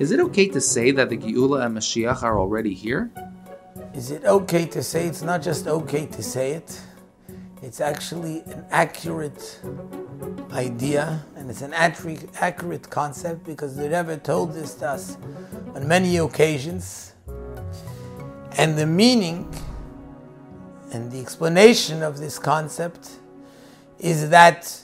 Is it okay to say that the Geula and Mashiach are already here? Is it okay to say it's not just okay to say it? It's actually an accurate idea and it's an accurate concept because the Rebbe told this to us on many occasions. And the meaning and the explanation of this concept is that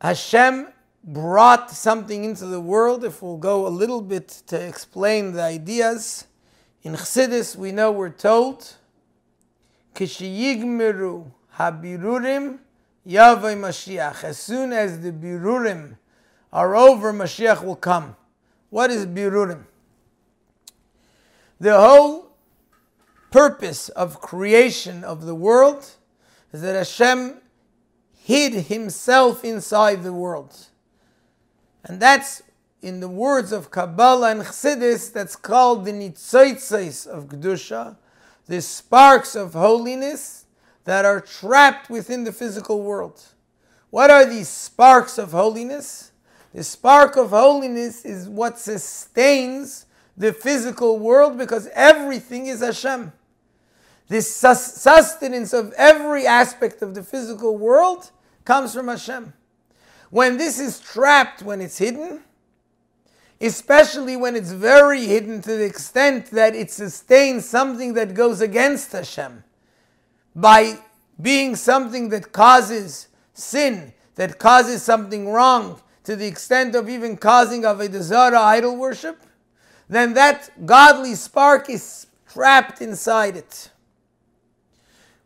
Hashem brought something into the world. If we'll go a little bit to explain the ideas, in Chassidus we know we're told, Kishiyigmeru habirurim yavay Mashiach. As soon as the birurim are over, Mashiach will come. What is birurim? The whole purpose of creation of the world is that Hashem hid himself inside the world. And that's in the words of Kabbalah and Chassidus, that's called the nitzoitzes of Kedusha, the sparks of holiness that are trapped within the physical world. What are these sparks of holiness? The spark of holiness is what sustains the physical world because everything is Hashem. This sustenance of every aspect of the physical world comes from Hashem. When this is trapped, when it's hidden, especially when it's very hidden to the extent that it sustains something that goes against Hashem, by being something that causes sin, that causes something wrong, to the extent of even causing of a desire idol worship, then that godly spark is trapped inside it.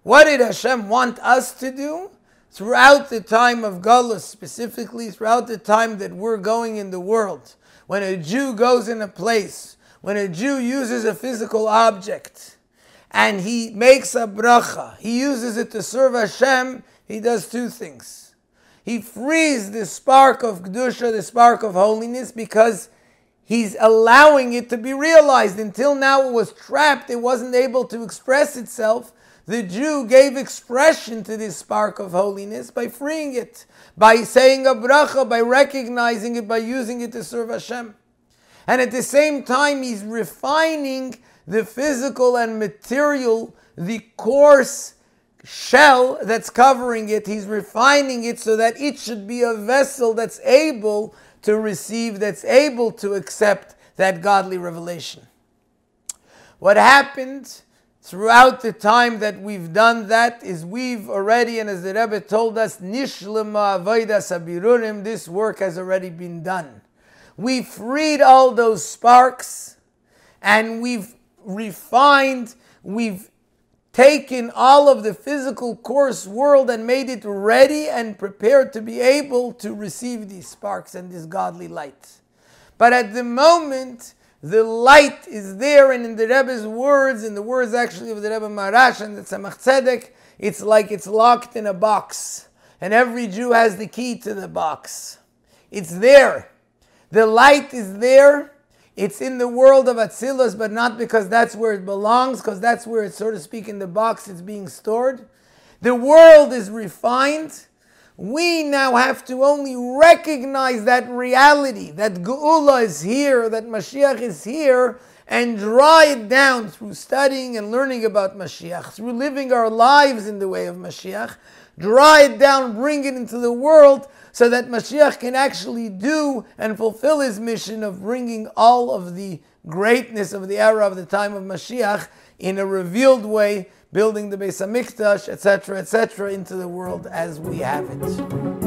What did Hashem want us to do? Throughout the time of Galus, specifically throughout the time that we're going in the world, when a Jew goes in a place, when a Jew uses a physical object, and he makes a bracha, he uses it to serve Hashem, he does two things. He frees the spark of Kedusha, the spark of holiness, because he's allowing it to be realized. Until now it was trapped, it wasn't able to express itself the Jew gave expression to this spark of holiness by freeing it, by saying a bracha, by recognizing it, by using it to serve Hashem. And at the same time, he's refining the physical and material, the coarse shell that's covering it. He's refining it so that it should be a vessel that's able to receive, that's able to accept that godly revelation. What happened throughout the time that we've done that is we've already, and as the Rebbe told us, Nishlema Avoidas Habirurim, this work has already been done. We freed all those sparks and we've refined, we've taken all of the physical coarse world and made it ready and prepared to be able to receive these sparks and this godly light. But at the moment, the light is there, and in the Rebbe's words, in the words actually of the Rebbe Maharash and the Tzemach Tzedek, it's like it's locked in a box, and every Jew has the key to the box. It's there. The light is there. It's in the world of Atzilus, but not because that's where it belongs, because that's where it's, so to speak, in the box it's being stored. The world is refined. We now have to only recognize that reality, that Geula is here, that Mashiach is here, and draw it down through studying and learning about Mashiach, through living our lives in the way of Mashiach. Draw it down, bring it into the world so that Mashiach can actually do and fulfill his mission of bringing all of the greatness of the era of the time of Mashiach in a revealed way building the Beis Hamikdash, etc., etc., into the world as we have it.